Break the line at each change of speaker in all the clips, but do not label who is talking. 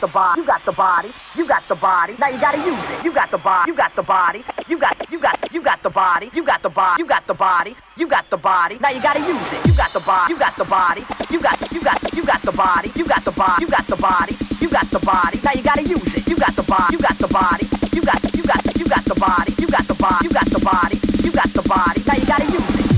The body. You got the body. You got the body. Now you gotta use it. You got the body. You got the body. You got you got you got the body. You got the body. You got the body. You got the body. Now you gotta use it. You got the body. You got the body. You got you got you got the body. You got the body. You got the body. You got the body. Now you gotta use it. You got the body. You got the body. You got you got you got the body. You got the body. You got the body. You got the body. Now you gotta use it.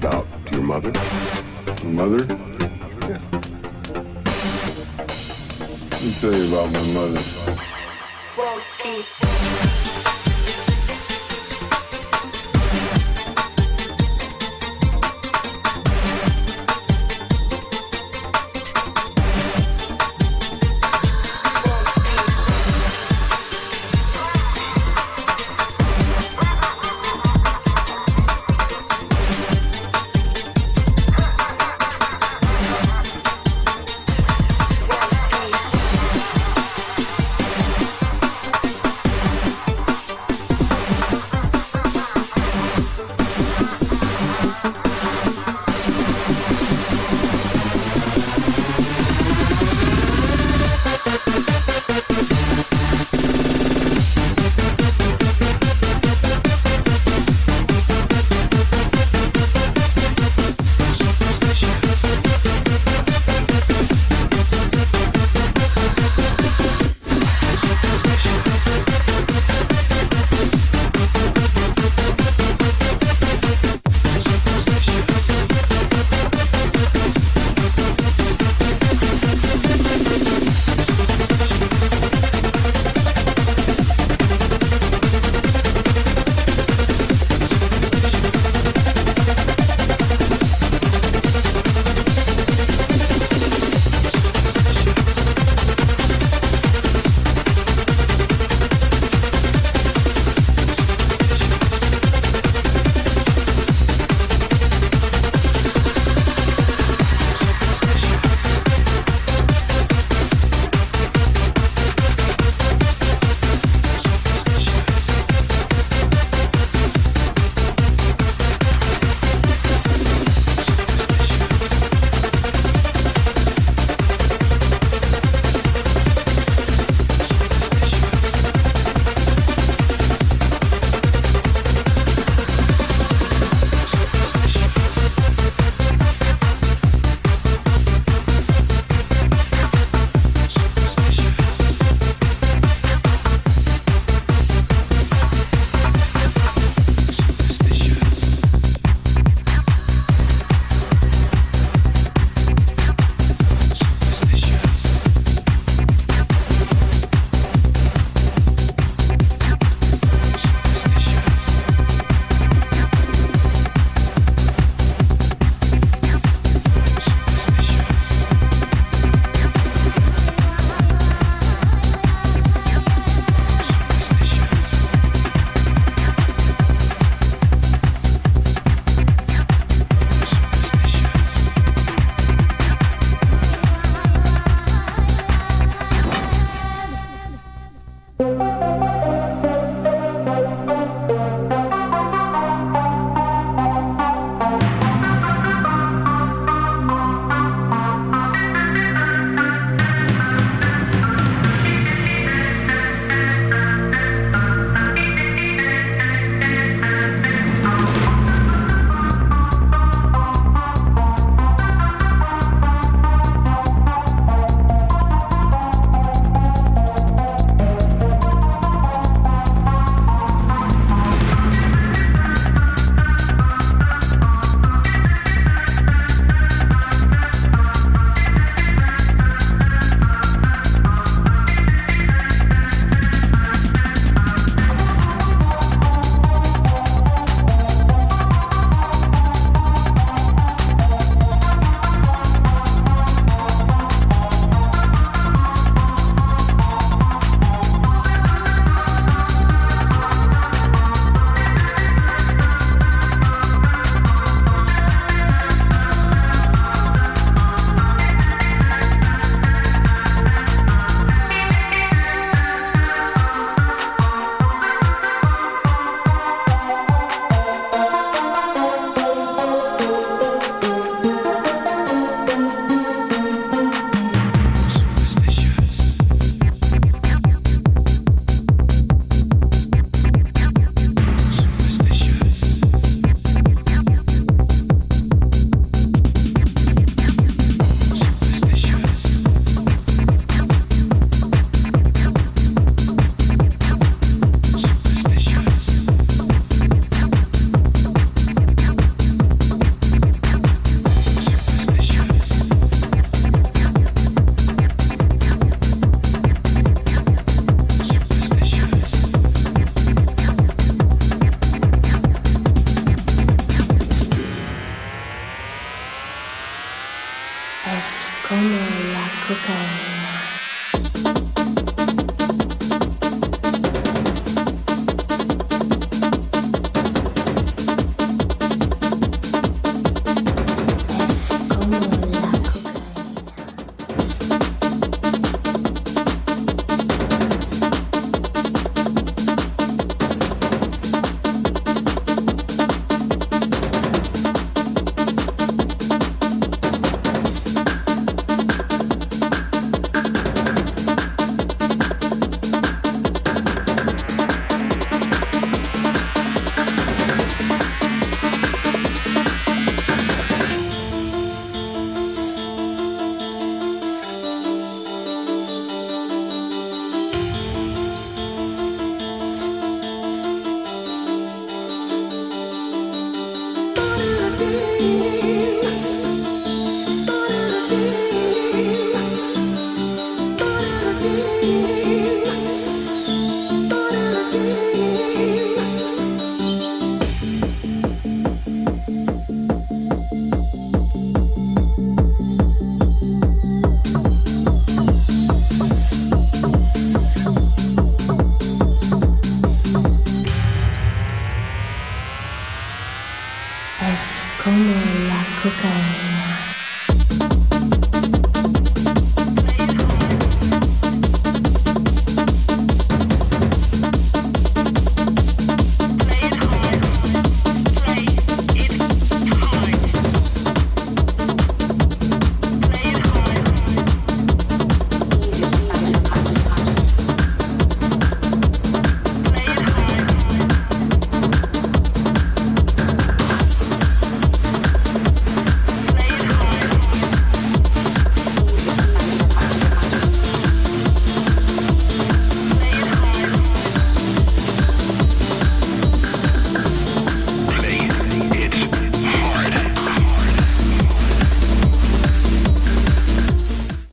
About your mother? Mother? Yeah. Let me tell
you about my mother.